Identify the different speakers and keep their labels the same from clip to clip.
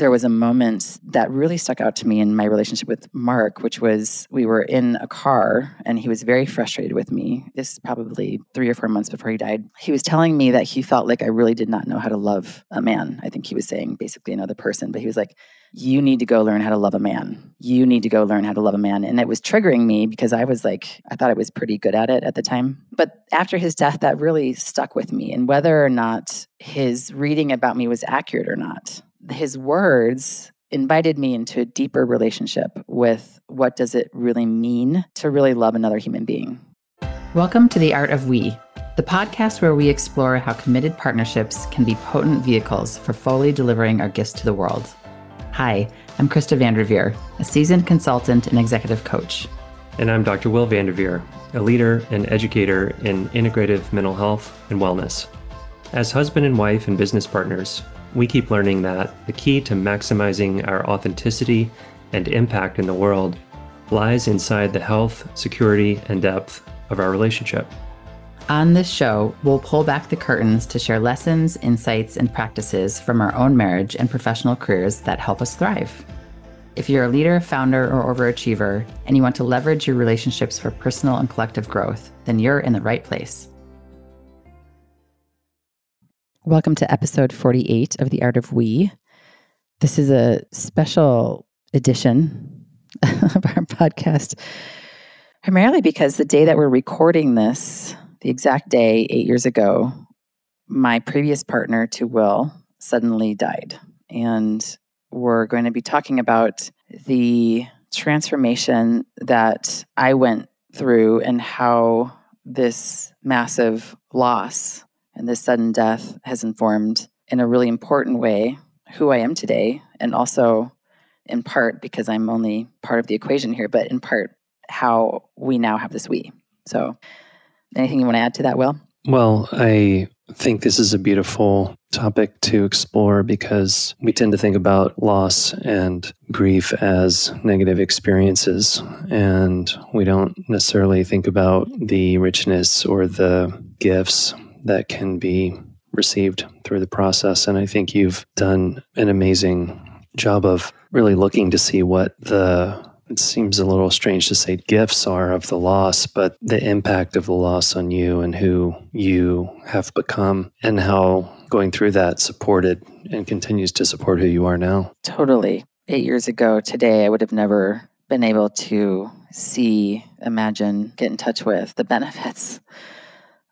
Speaker 1: there was a moment that really stuck out to me in my relationship with Mark, which was we were in a car and he was very frustrated with me. This is probably three or four months before he died. He was telling me that he felt like I really did not know how to love a man. I think he was saying basically another person, but he was like, you need to go learn how to love a man. You need to go learn how to love a man. And it was triggering me because I was like, I thought I was pretty good at it at the time. But after his death, that really stuck with me. And whether or not his reading about me was accurate or not, his words invited me into a deeper relationship with what does it really mean to really love another human being.
Speaker 2: Welcome to The Art of We, the podcast where we explore how committed partnerships can be potent vehicles for fully delivering our gifts to the world. Hi, I'm Krista Vanderveer, a seasoned consultant and executive coach.
Speaker 3: And I'm Dr. Will Vanderveer, a leader and educator in integrative mental health and wellness. As husband and wife and business partners, we keep learning that the key to maximizing our authenticity and impact in the world lies inside the health, security, and depth of our relationship.
Speaker 2: On this show, we'll pull back the curtains to share lessons, insights, and practices from our own marriage and professional careers that help us thrive. If you're a leader, founder, or overachiever, and you want to leverage your relationships for personal and collective growth, then you're in the right place. Welcome to episode 48 of The Art of We. This is a special edition of our podcast,
Speaker 1: primarily because the day that we're recording this, the exact day eight years ago, my previous partner to Will suddenly died. And we're going to be talking about the transformation that I went through and how this massive loss and this sudden death has informed in a really important way who I am today, and also in part because I'm only part of the equation here, but in part how we now have this we. So, anything you want to add to that, Will?
Speaker 3: Well, I think this is a beautiful topic to explore because we tend to think about loss and grief as negative experiences. And we don't necessarily think about the richness or the gifts that can be received through the process. And I think you've done an amazing job of really looking to see what the it seems a little strange to say gifts are of the loss, but the impact of the loss on you and who you have become and how going through that supported and continues to support who you are now.
Speaker 1: Totally. Eight years ago today, I would have never been able to see, imagine, get in touch with the benefits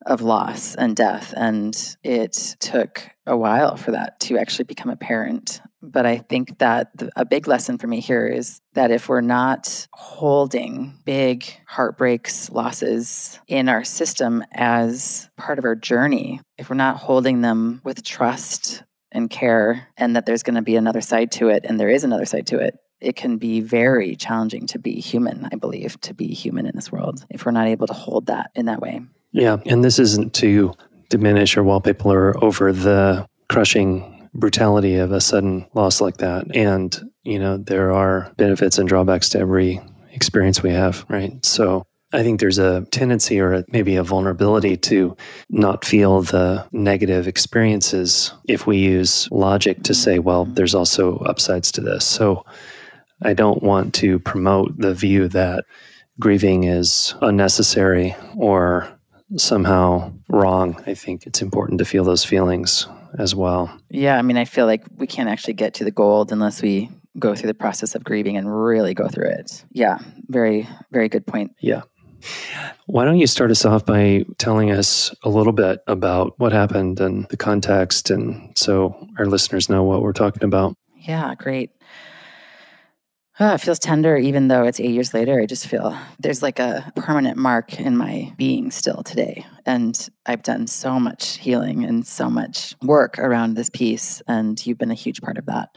Speaker 1: of loss and death. And it took a while for that to actually become apparent. But I think that the, a big lesson for me here is that if we're not holding big heartbreaks, losses in our system as part of our journey, if we're not holding them with trust and care, and that there's going to be another side to it, and there is another side to it, it can be very challenging to be human, I believe, to be human in this world if we're not able to hold that in that way.
Speaker 3: Yeah. And this isn't to diminish or wallpaper over the crushing brutality of a sudden loss like that. And, you know, there are benefits and drawbacks to every experience we have, right? So I think there's a tendency or maybe a vulnerability to not feel the negative experiences if we use logic to say, well, mm-hmm. there's also upsides to this. So I don't want to promote the view that grieving is unnecessary or somehow wrong. I think it's important to feel those feelings as well.
Speaker 1: Yeah, I mean, I feel like we can't actually get to the gold unless we go through the process of grieving and really go through it. Yeah, very, very good point.
Speaker 3: Yeah. Why don't you start us off by telling us a little bit about what happened and the context, and so our listeners know what we're talking about?
Speaker 1: Yeah, great. Oh, it feels tender, even though it's eight years later. I just feel there's like a permanent mark in my being still today. And I've done so much healing and so much work around this piece. And you've been a huge part of that.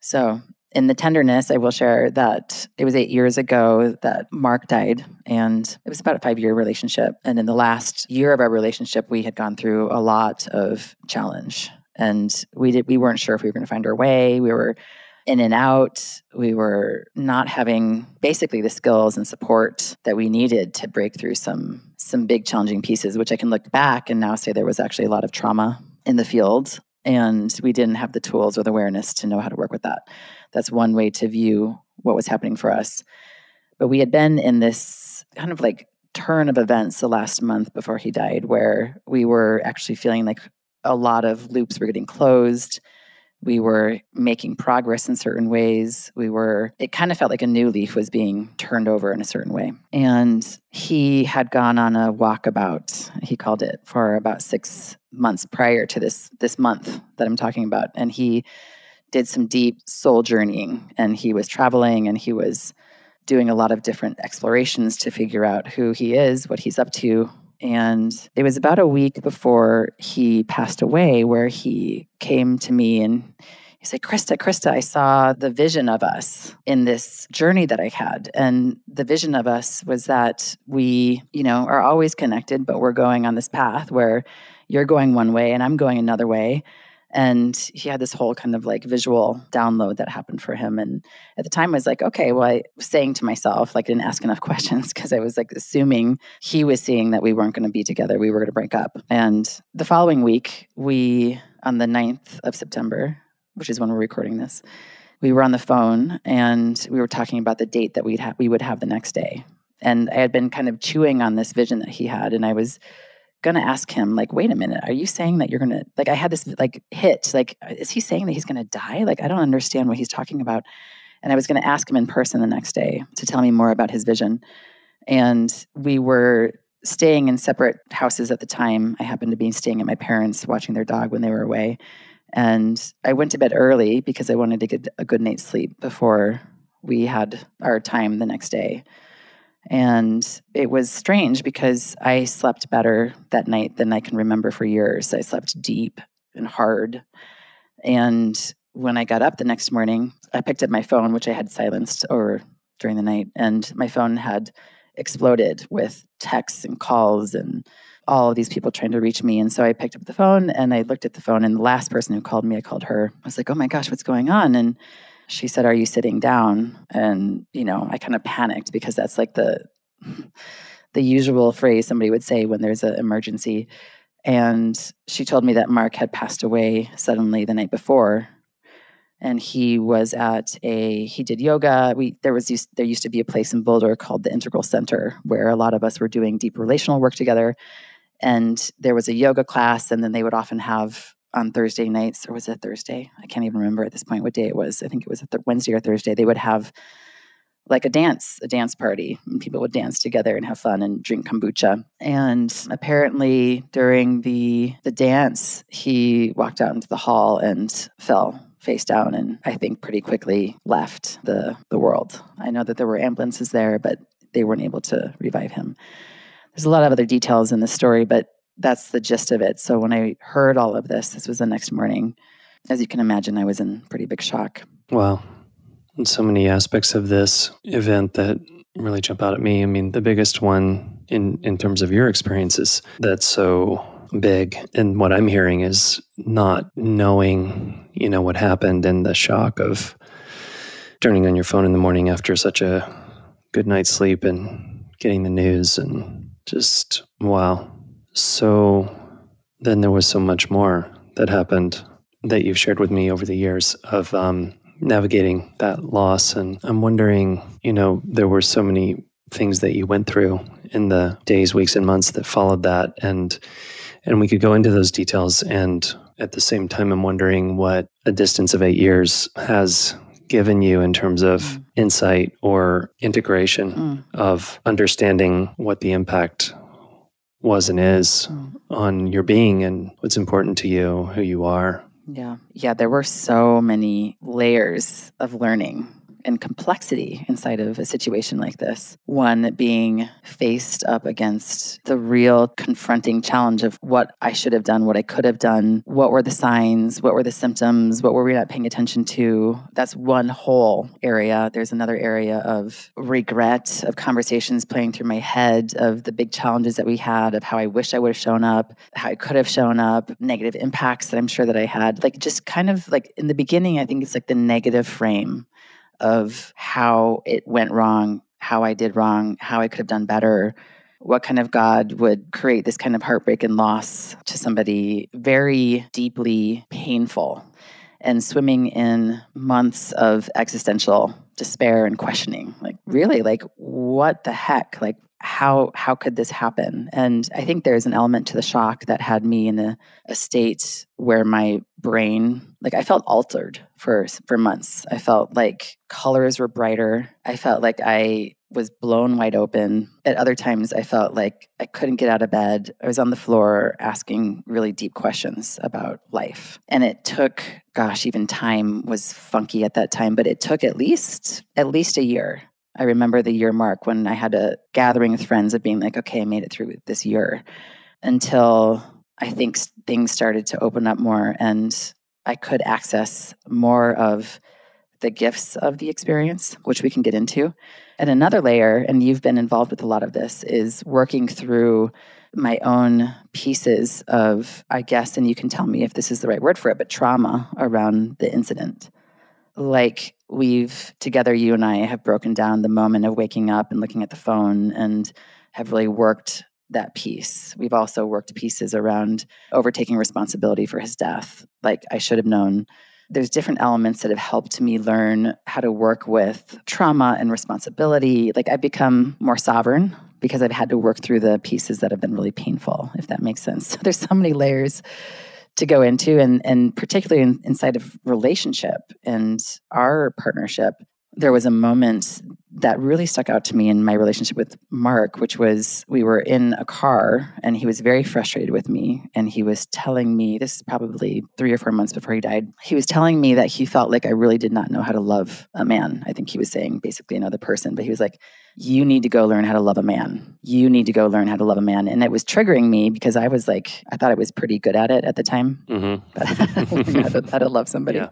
Speaker 1: So, in the tenderness, I will share that it was eight years ago that Mark died, and it was about a five year relationship. And in the last year of our relationship, we had gone through a lot of challenge. And we did we weren't sure if we were going to find our way. We were in and out. We were not having basically the skills and support that we needed to break through some some big challenging pieces, which I can look back and now say there was actually a lot of trauma in the field And we didn't have the tools or the awareness to know how to work with that. That's one way to view what was happening for us. But we had been in this kind of like turn of events the last month before he died where we were actually feeling like a lot of loops were getting closed we were making progress in certain ways. We were, it kind of felt like a new leaf was being turned over in a certain way. And he had gone on a walkabout, he called it, for about six months prior to this this month that I'm talking about. And he did some deep soul journeying and he was traveling and he was doing a lot of different explorations to figure out who he is, what he's up to, and it was about a week before he passed away where he came to me and he said, Krista, Krista, I saw the vision of us in this journey that I had. And the vision of us was that we, you know, are always connected, but we're going on this path where you're going one way and I'm going another way. And he had this whole kind of like visual download that happened for him. And at the time, I was like, okay, well, I was saying to myself, like, I didn't ask enough questions because I was like assuming he was seeing that we weren't going to be together. We were going to break up. And the following week, we, on the 9th of September, which is when we're recording this, we were on the phone and we were talking about the date that we'd ha- we would have the next day. And I had been kind of chewing on this vision that he had. And I was gonna ask him like wait a minute are you saying that you're gonna like i had this like hit like is he saying that he's gonna die? Like i don't understand what he's talking about. And i was gonna ask him in person the next day to tell me more about his vision. And we were staying in separate houses at the time. I happened to be staying at my parents watching their dog when they were away. And i went to bed early because i wanted to get a good night's sleep before we had our time the next day and it was strange because I slept better that night than I can remember for years. I slept deep and hard. And when I got up the next morning, I picked up my phone, which I had silenced over during the night, and my phone had exploded with texts and calls and all of these people trying to reach me. And so I picked up the phone and I looked at the phone, and the last person who called me, I called her. I was like, oh my gosh, what's going on? And she said, Are you sitting down? And, you know, I kind of panicked because that's like the the usual phrase somebody would say when there's an emergency. And she told me that Mark had passed away suddenly the night before. And he was at a he did yoga. We there was used, there used to be a place in Boulder called the Integral Center where a lot of us were doing deep relational work together. And there was a yoga class, and then they would often have on Thursday nights, or was it Thursday? I can't even remember at this point what day it was. I think it was a th- Wednesday or Thursday. They would have like a dance, a dance party, and people would dance together and have fun and drink kombucha. And apparently, during the the dance, he walked out into the hall and fell face down, and I think pretty quickly left the the world. I know that there were ambulances there, but they weren't able to revive him. There's a lot of other details in the story, but that's the gist of it. So when I heard all of this, this was the next morning. As you can imagine, I was in pretty big shock.
Speaker 3: Wow. And so many aspects of this event that really jump out at me. I mean, the biggest one in, in terms of your experiences that's so big and what I'm hearing is not knowing, you know, what happened and the shock of turning on your phone in the morning after such a good night's sleep and getting the news and just wow. So then there was so much more that happened that you've shared with me over the years of um, navigating that loss. And I'm wondering, you know, there were so many things that you went through in the days, weeks, and months that followed that. And and we could go into those details. And at the same time, I'm wondering what a distance of eight years has given you in terms of mm. insight or integration mm. of understanding what the impact was and is mm. on your being and what's important to you, who you are.
Speaker 1: Yeah. Yeah. There were so many layers of learning and complexity inside of a situation like this. One being faced up against the real confronting challenge of what I should have done, what I could have done, what were the signs, what were the symptoms, what were we not paying attention to. That's one whole area. There's another area of regret, of conversations playing through my head, of the big challenges that we had, of how I wish I would have shown up, how I could have shown up, negative impacts that I'm sure that I had. Like just kind of like in the beginning, I think it's like the negative frame of how it went wrong, how I did wrong, how I could have done better, what kind of God would create this kind of heartbreak and loss to somebody very deeply painful and swimming in months of existential despair and questioning. Like, really? Like, what the heck? Like, how how could this happen and i think there's an element to the shock that had me in a, a state where my brain like i felt altered for for months. I felt like colors were brighter. I felt like i was blown wide open. At other times i felt like i couldn't get out of bed. I was on the floor asking really deep questions about life. And it took gosh even time was funky at that time but it took at least at least a year. I remember the year mark when I had a gathering with friends of being like, okay, I made it through this year until I think things started to open up more and I could access more of the gifts of the experience, which we can get into. And another layer, and you've been involved with a lot of this, is working through my own pieces of, I guess, and you can tell me if this is the right word for it, but trauma around the incident. Like we've together, you and I have broken down the moment of waking up and looking at the phone and have really worked that piece. We've also worked pieces around overtaking responsibility for his death. Like I should have known. There's different elements that have helped me learn how to work with trauma and responsibility. Like I've become more sovereign because I've had to work through the pieces that have been really painful, if that makes sense. So there's so many layers to go into and and particularly in, inside of relationship and our partnership there was a moment that really stuck out to me in my relationship with Mark, which was we were in a car and he was very frustrated with me. And he was telling me, this is probably three or four months before he died, he was telling me that he felt like I really did not know how to love a man. I think he was saying basically another person, but he was like, you need to go learn how to love a man. You need to go learn how to love a man. And it was triggering me because I was like, I thought I was pretty good at it at the time. Mm-hmm. how, to, how, to, love somebody. Yeah.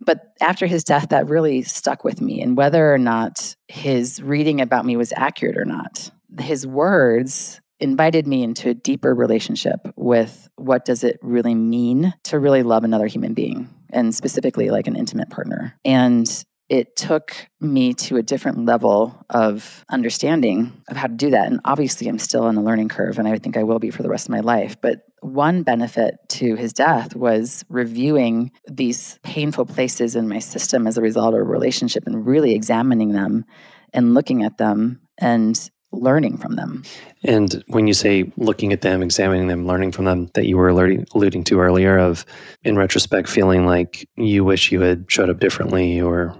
Speaker 1: But after his death, that really stuck with me. And whether or not his reading about me was accurate or not, his words invited me into a deeper relationship with what does it really mean to really love another human being and specifically like an intimate partner. And it took me to a different level of understanding of how to do that. And obviously, I'm still on a learning curve, and I think I will be for the rest of my life. But one benefit to his death was reviewing these painful places in my system as a result of a relationship and really examining them and looking at them and learning from them.
Speaker 3: And when you say looking at them, examining them, learning from them, that you were alluding, alluding to earlier, of in retrospect feeling like you wish you had showed up differently or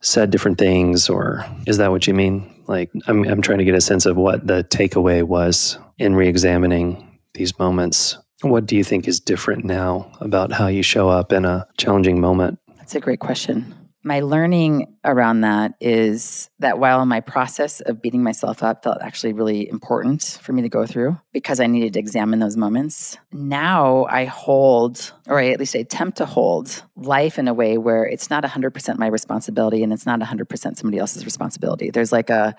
Speaker 3: said different things, or is that what you mean? Like, I'm, I'm trying to get a sense of what the takeaway was in re examining these moments. What do you think is different now about how you show up in a challenging moment?
Speaker 1: That's a great question my learning around that is that while my process of beating myself up felt actually really important for me to go through because I needed to examine those moments, now I hold, or I at least I attempt to hold, life in a way where it's not 100% my responsibility and it's not 100% somebody else's responsibility. There's like a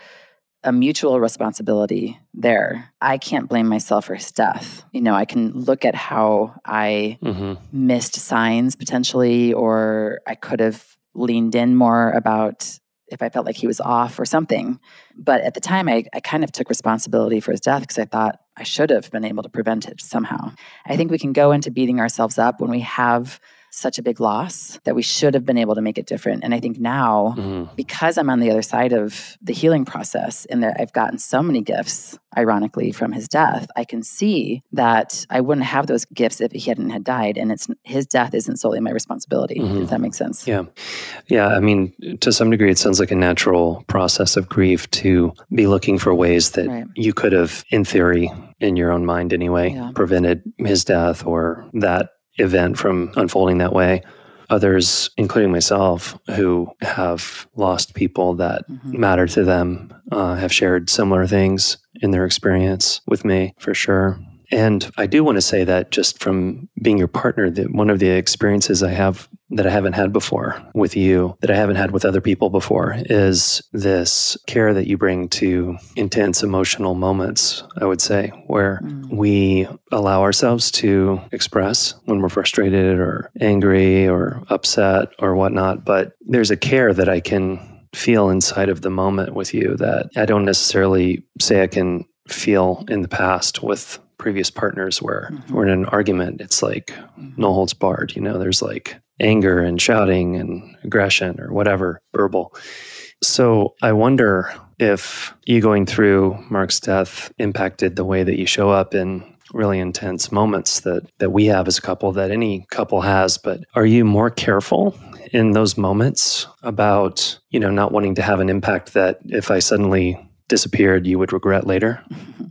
Speaker 1: a mutual responsibility there. I can't blame myself for his death. You know, I can look at how I mm-hmm. missed signs potentially, or I could have leaned in more about if I felt like he was off or something. But at the time, I, I kind of took responsibility for his death because I thought I should have been able to prevent it somehow. I think we can go into beating ourselves up when we have such a big loss that we should have been able to make it different. And I think now, mm-hmm. because I'm on the other side of the healing process and that I've gotten so many gifts, ironically, from his death, I can see that I wouldn't have those gifts if he hadn't had died. And it's his death isn't solely my responsibility, mm-hmm. if that makes sense.
Speaker 3: Yeah. Yeah. I mean, to some degree, it sounds like a natural process of grief to be looking for ways that right. you could have, in theory, in your own mind anyway, yeah. prevented his death or that event from unfolding that way. Others, including myself, who have lost people that mm-hmm. matter to them, uh, have shared similar things in their experience with me for sure. And I do want to say that just from being your partner, that one of the experiences I have that I haven't had before with you, that I haven't had with other people before, is this care that you bring to intense emotional moments, I would say, where mm. we allow ourselves to express when we're frustrated or angry or upset or whatnot. But there's a care that I can feel inside of the moment with you that I don't necessarily say I can feel in the past with previous partners where mm-hmm. we're in an argument. It's like mm-hmm. no holds barred. You know, there's like anger and shouting and aggression or whatever, verbal. So I wonder if you going through Mark's death impacted the way that you show up in really intense moments that that we have as a couple that any couple has but are you more careful in those moments about you know not wanting to have an impact that if i suddenly disappeared you would regret later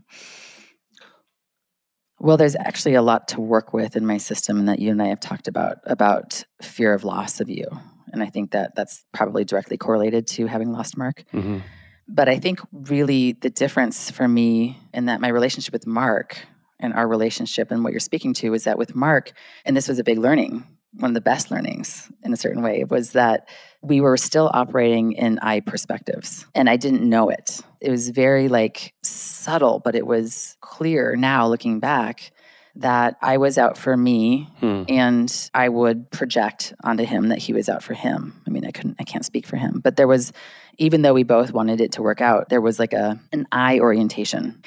Speaker 1: well there's actually a lot to work with in my system that you and i have talked about about fear of loss of you and i think that that's probably directly correlated to having lost mark mm-hmm. but i think really the difference for me in that my relationship with mark and our relationship and what you're speaking to is that with mark and this was a big learning one of the best learnings in a certain way was that we were still operating in I perspectives and I didn't know it. It was very like subtle, but it was clear now looking back that I was out for me hmm. and I would project onto him that he was out for him. I mean, I couldn't I can't speak for him, but there was even though we both wanted it to work out, there was like a an I orientation.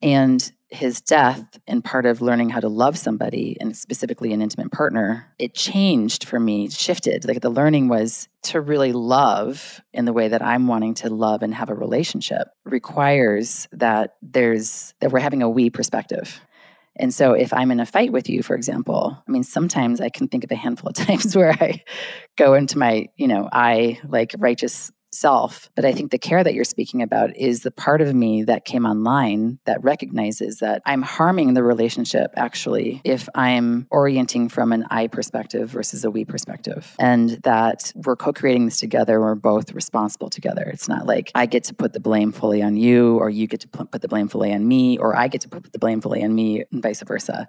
Speaker 1: And his death and part of learning how to love somebody and specifically an intimate partner, it changed for me, shifted. Like the learning was to really love in the way that I'm wanting to love and have a relationship requires that there's that we're having a we perspective. And so if I'm in a fight with you, for example, I mean, sometimes I can think of a handful of times where I go into my, you know, I like righteous self. But I think the care that you're speaking about is the part of me that came online that recognizes that I'm harming the relationship actually if I'm orienting from an I perspective versus a we perspective. And that we're co creating this together. We're both responsible together. It's not like I get to put the blame fully on you or you get to put the blame fully on me or I get to put the blame fully on me and vice versa.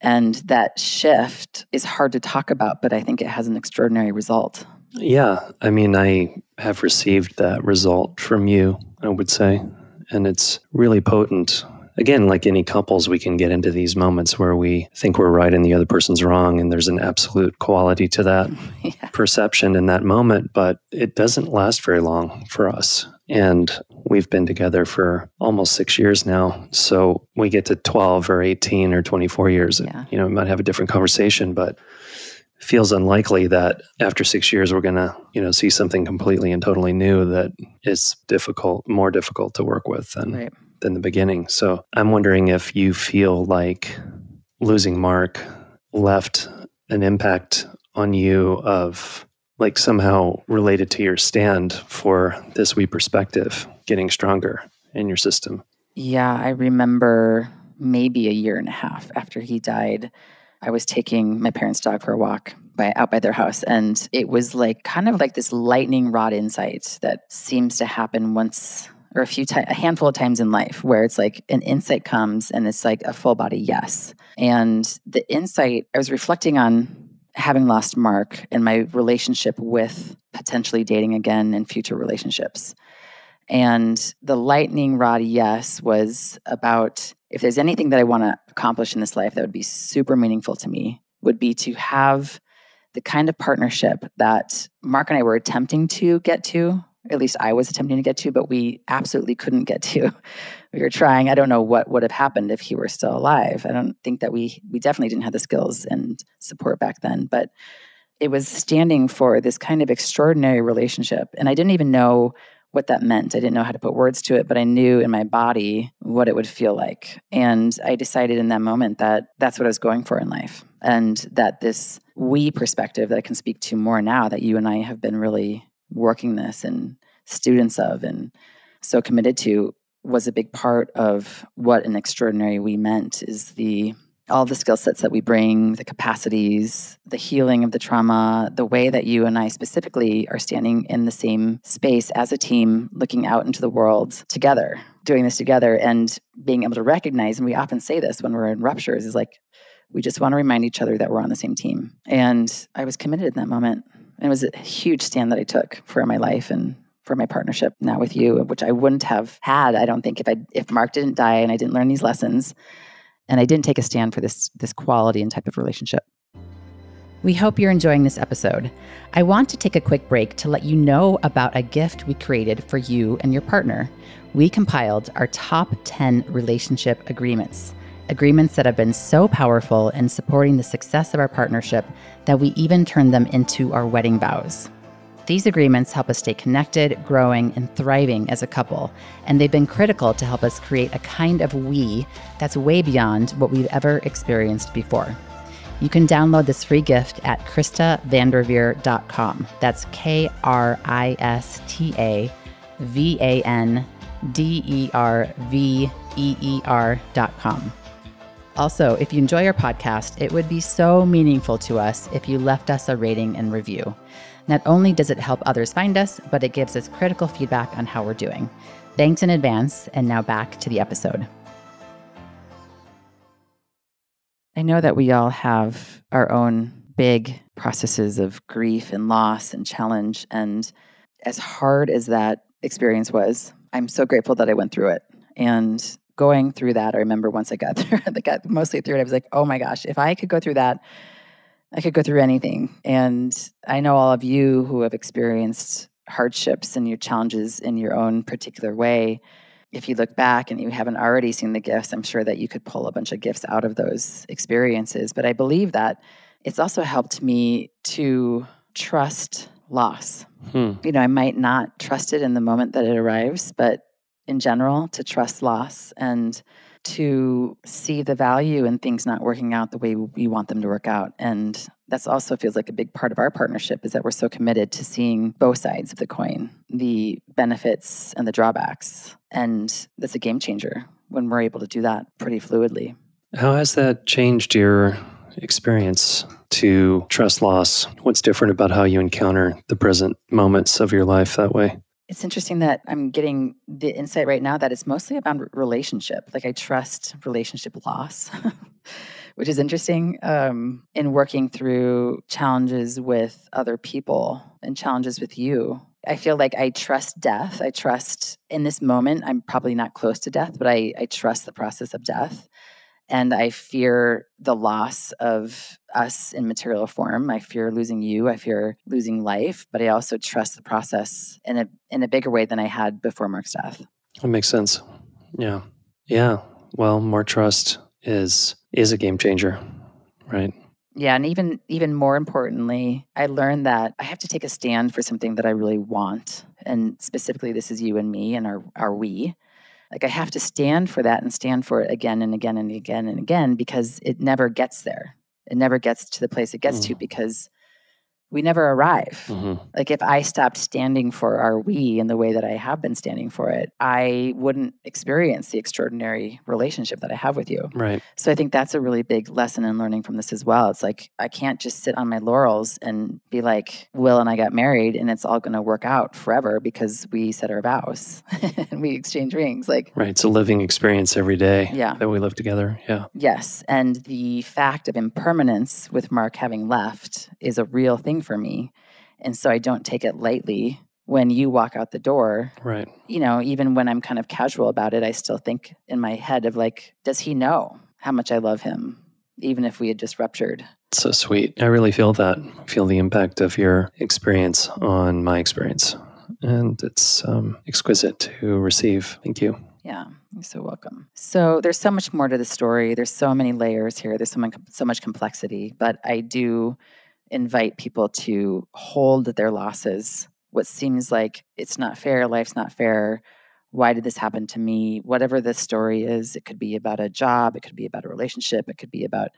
Speaker 1: And that shift is hard to talk about, but I think it has an extraordinary result.
Speaker 3: Yeah. I mean, I have received that result from you, I would say. And it's really potent. Again, like any couples, we can get into these moments where we think we're right and the other person's wrong. And there's an absolute quality to that yeah. perception in that moment, but it doesn't last very long for us. And we've been together for almost six years now. So we get to 12 or 18 or 24 years. Yeah. You know, we might have a different conversation, but feels unlikely that after six years we're going to you know see something completely and totally new that is difficult more difficult to work with than right. than the beginning. So i'm wondering if you feel like losing mark left an impact on you of like somehow related to your stand for this we perspective getting stronger in your system?
Speaker 1: Yeah i remember maybe a year and a half after he died I was taking my parents' dog for a walk by out by their house. And it was like kind of like this lightning rod insight that seems to happen once or a few times a handful of times in life where it's like an insight comes and it's like a full body yes. And the insight i was reflecting on having lost mark and my relationship with potentially dating again in future relationships. And the lightning rod yes was about if there's anything that I want to accomplish in this life that would be super meaningful to me, would be to have the kind of partnership that Mark and I were attempting to get to. At least I was attempting to get to, but we absolutely couldn't get to. we were trying. I don't know what would have happened if he were still alive. I don't think that we we definitely didn't have the skills and support back then, but it was standing for this kind of extraordinary relationship. And I didn't even know what that meant. I didn't know how to put words to it, but I knew in my body what it would feel like. And I decided in that moment that that's what I was going for in life. And that this we perspective that I can speak to more now that you and I have been really working this and students of and so committed to was a big part of what an extraordinary we meant is the all the skill sets that we bring, the capacities, the healing of the trauma, the way that you and I specifically are standing in the same space as a team, looking out into the world together, doing this together, and being able to recognize. And we often say this when we're in ruptures is like, we just want to remind each other that we're on the same team. And I was committed in that moment. And it was a huge stand that I took for my life and for my partnership now with you, which I wouldn't have had, I don't think, if I if Mark didn't die and I didn't learn these lessons and I didn't take a stand for this this quality and type of relationship.
Speaker 2: We hope you're enjoying this episode. I want to take a quick break to let you know about a gift we created for you and your partner. We compiled our top 10 relationship agreements, agreements that have been so powerful in supporting the success of our partnership that we even turned them into our wedding vows. These agreements help us stay connected, growing, and thriving as a couple, and they've been critical to help us create a kind of we that's way beyond what we've ever experienced before. You can download this free gift at KristaVanderveer.com. That's K R I S T A V A N D E R V E E R.com. Also, if you enjoy our podcast, it would be so meaningful to us if you left us a rating and review. Not only does it help others find us, but it gives us critical feedback on how we're doing. Thanks in advance, and now back to the episode.
Speaker 1: I know that we all have our own big processes of grief and loss and challenge. And as hard as that experience was, I'm so grateful that I went through it. And going through that, I remember once I got through, I got mostly through it, I was like, oh my gosh, if I could go through that, I could go through anything. And I know all of you who have experienced hardships and your challenges in your own particular way. If you look back and you haven't already seen the gifts, I'm sure that you could pull a bunch of gifts out of those experiences. But I believe that it's also helped me to trust loss. Hmm. You know, I might not trust it in the moment that it arrives, but in general, to trust loss and to see the value in things not working out the way we want them to work out. And that's also feels like a big part of our partnership is that we're so committed to seeing both sides of the coin, the benefits and the drawbacks. And that's a game changer when we're able to do that pretty fluidly.
Speaker 3: How has that changed your experience to trust loss? What's different about how you encounter the present moments of your life that way?
Speaker 1: It's interesting that I'm getting the insight right now that it's mostly about relationship. Like I trust relationship loss, which is interesting um, in working through challenges with other people and challenges with you. I feel like I trust death. I trust in this moment, I'm probably not close to death, but I, I trust the process of death and I fear the loss of us in material form. I fear losing you. I fear losing life, but I also trust the process in a in a bigger way than I had before Mark's death.
Speaker 3: That makes sense. Yeah, yeah. Well, more trust is is a game changer, right?
Speaker 1: Yeah, and even even more importantly, I learned that I have to take a stand for something that I really want, and specifically, this is you and me and our our we. Like I have to stand for that and stand for it again and again and again and again because it never gets there. It never gets to the place it gets mm. to because we never arrive. Mm-hmm. Like if I stopped standing for our we in the way that I have been standing for it, I wouldn't experience the extraordinary relationship that I have with you.
Speaker 3: Right.
Speaker 1: So I think that's a really big lesson in learning from this as well. It's like I can't just sit on my laurels and be like, Will and I got married and it's all going to work out forever because we said our vows and we exchange rings. Like
Speaker 3: Right. It's a living experience every day
Speaker 1: yeah.
Speaker 3: that we live together. Yeah.
Speaker 1: Yes. And the fact of impermanence with Mark having left is a real thing for me. And so I don't take it lightly when you walk out the door.
Speaker 3: Right.
Speaker 1: You know, even when I'm kind of casual about it, I still think in my head of like, does he know how much I love him, even if we had just ruptured?
Speaker 3: So sweet. I really feel that. I feel the impact of your experience on my experience. And it's um, exquisite to receive. Thank you.
Speaker 1: Yeah, you're so welcome. So there's so much more to the story. There's so many layers here. There's so much, so much complexity. But I do invite people to hold their losses. What seems like it's not fair, life's not fair. Why did this happen to me? Whatever the story is, it could be about a job, it could be about a relationship, it could be about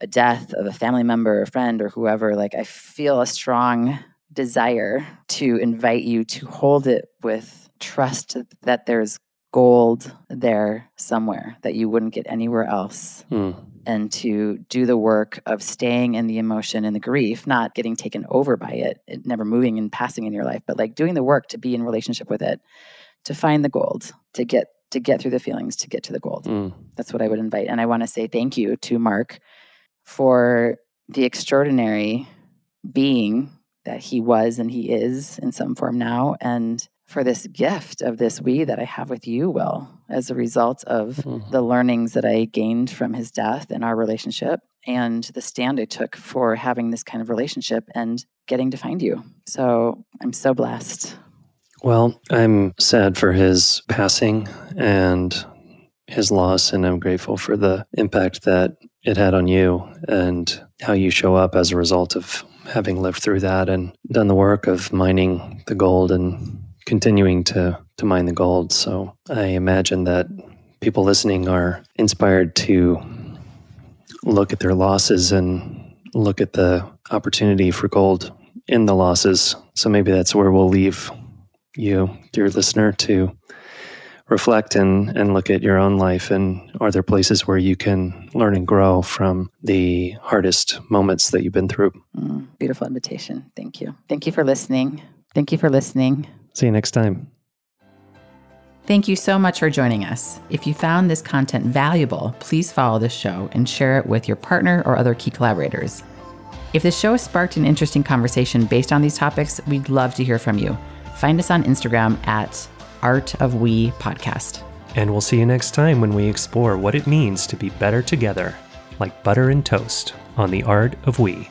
Speaker 1: a death of a family member, a friend, or whoever. Like, I feel a strong desire to invite you to hold it with trust that there's gold there somewhere that you wouldn't get anywhere else. Hmm and to do the work of staying in the emotion and the grief, not getting taken over by it, it never moving and passing in your life, but like doing the work to be in relationship with it, to find the gold, to get to get through the feelings, to get to the gold. Mm. That's what I would invite. And I want to say thank you to Mark for the extraordinary being that he was and he is in some form now and for this gift of this we that I have with you, Will, as a result of mm-hmm. the learnings that I gained from his death and our relationship and the stand I took for having this kind of relationship and getting to find you. So I'm so blessed.
Speaker 3: Well, I'm sad for his passing and his loss, and I'm grateful for the impact that it had on you and how you show up as a result of having lived through that and done the work of mining the gold and continuing to to mine the gold. So I imagine that people listening are inspired to look at their losses and look at the opportunity for gold in the losses. So maybe that's where we'll leave you, dear listener, to reflect and, and look at your own life. And are there places where you can learn and grow from the hardest moments that you've been through?
Speaker 1: Mm, beautiful invitation. Thank you. Thank you for listening. Thank you for listening
Speaker 3: see you next time
Speaker 2: Thank you so much for joining us. If you found this content valuable, please follow this show and share it with your partner or other key collaborators. If the show sparked an interesting conversation based on these topics, we'd love to hear from you. Find us on Instagram at Art of We Podcast.
Speaker 4: And we'll see you next time when we explore what it means to be better together, like butter and toast, on the Art of We.